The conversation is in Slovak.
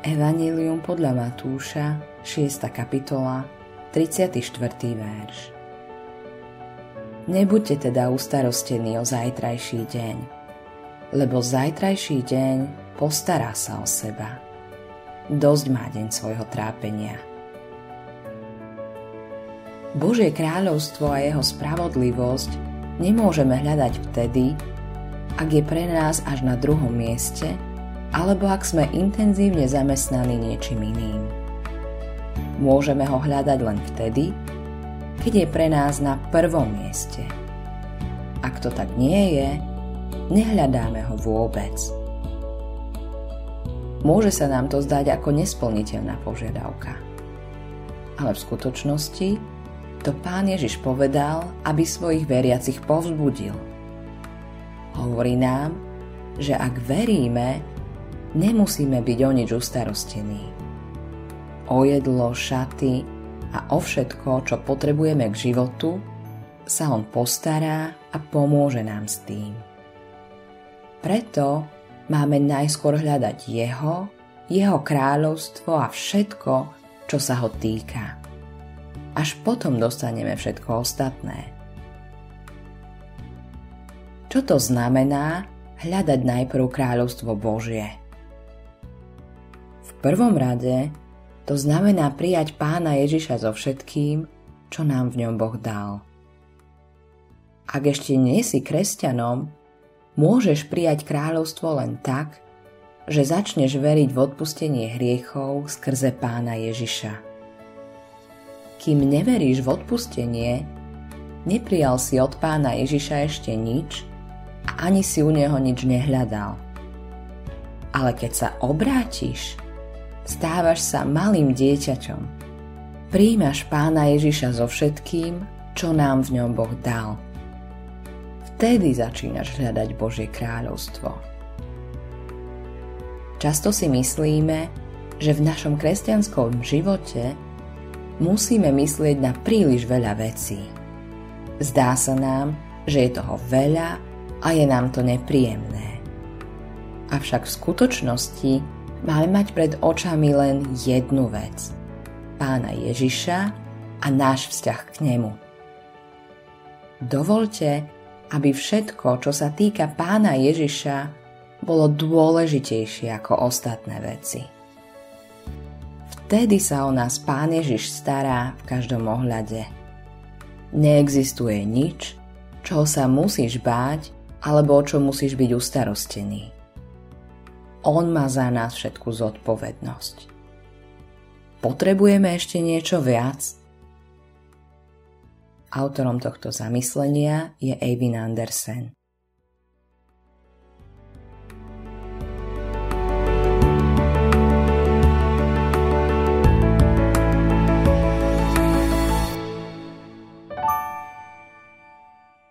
Evangelium podľa Matúša, 6. kapitola, 34. verš. Nebuďte teda ustarostení o zajtrajší deň, lebo zajtrajší deň postará sa o seba. Dosť má deň svojho trápenia. Božie kráľovstvo a jeho spravodlivosť nemôžeme hľadať vtedy, ak je pre nás až na druhom mieste, alebo ak sme intenzívne zamestnaní niečím iným. Môžeme ho hľadať len vtedy, keď je pre nás na prvom mieste. Ak to tak nie je, nehľadáme ho vôbec. Môže sa nám to zdať ako nesplniteľná požiadavka. Ale v skutočnosti to pán Ježiš povedal, aby svojich veriacich povzbudil. Hovorí nám, že ak veríme, nemusíme byť o nič ustarostení. O jedlo, šaty a o všetko, čo potrebujeme k životu, sa on postará a pomôže nám s tým. Preto máme najskôr hľadať jeho, jeho kráľovstvo a všetko, čo sa ho týka. Až potom dostaneme všetko ostatné. Čo to znamená hľadať najprv kráľovstvo Božie? Prvom rade to znamená prijať pána Ježiša so všetkým, čo nám v ňom Boh dal. Ak ešte nie si kresťanom, môžeš prijať kráľovstvo len tak, že začneš veriť v odpustenie hriechov skrze pána Ježiša. Kým neveríš v odpustenie, neprijal si od pána Ježiša ešte nič a ani si u neho nič nehľadal. Ale keď sa obrátiš stávaš sa malým dieťaťom. Príjmaš pána Ježiša so všetkým, čo nám v ňom Boh dal. Vtedy začínaš hľadať Božie kráľovstvo. Často si myslíme, že v našom kresťanskom živote musíme myslieť na príliš veľa vecí. Zdá sa nám, že je toho veľa a je nám to nepríjemné. Avšak v skutočnosti máme mať pred očami len jednu vec. Pána Ježiša a náš vzťah k nemu. Dovolte, aby všetko, čo sa týka pána Ježiša, bolo dôležitejšie ako ostatné veci. Vtedy sa o nás pán Ježiš stará v každom ohľade. Neexistuje nič, čoho sa musíš báť alebo o čo musíš byť ustarostený. On má za nás všetku zodpovednosť. Potrebujeme ešte niečo viac? Autorom tohto zamyslenia je Eivin Andersen.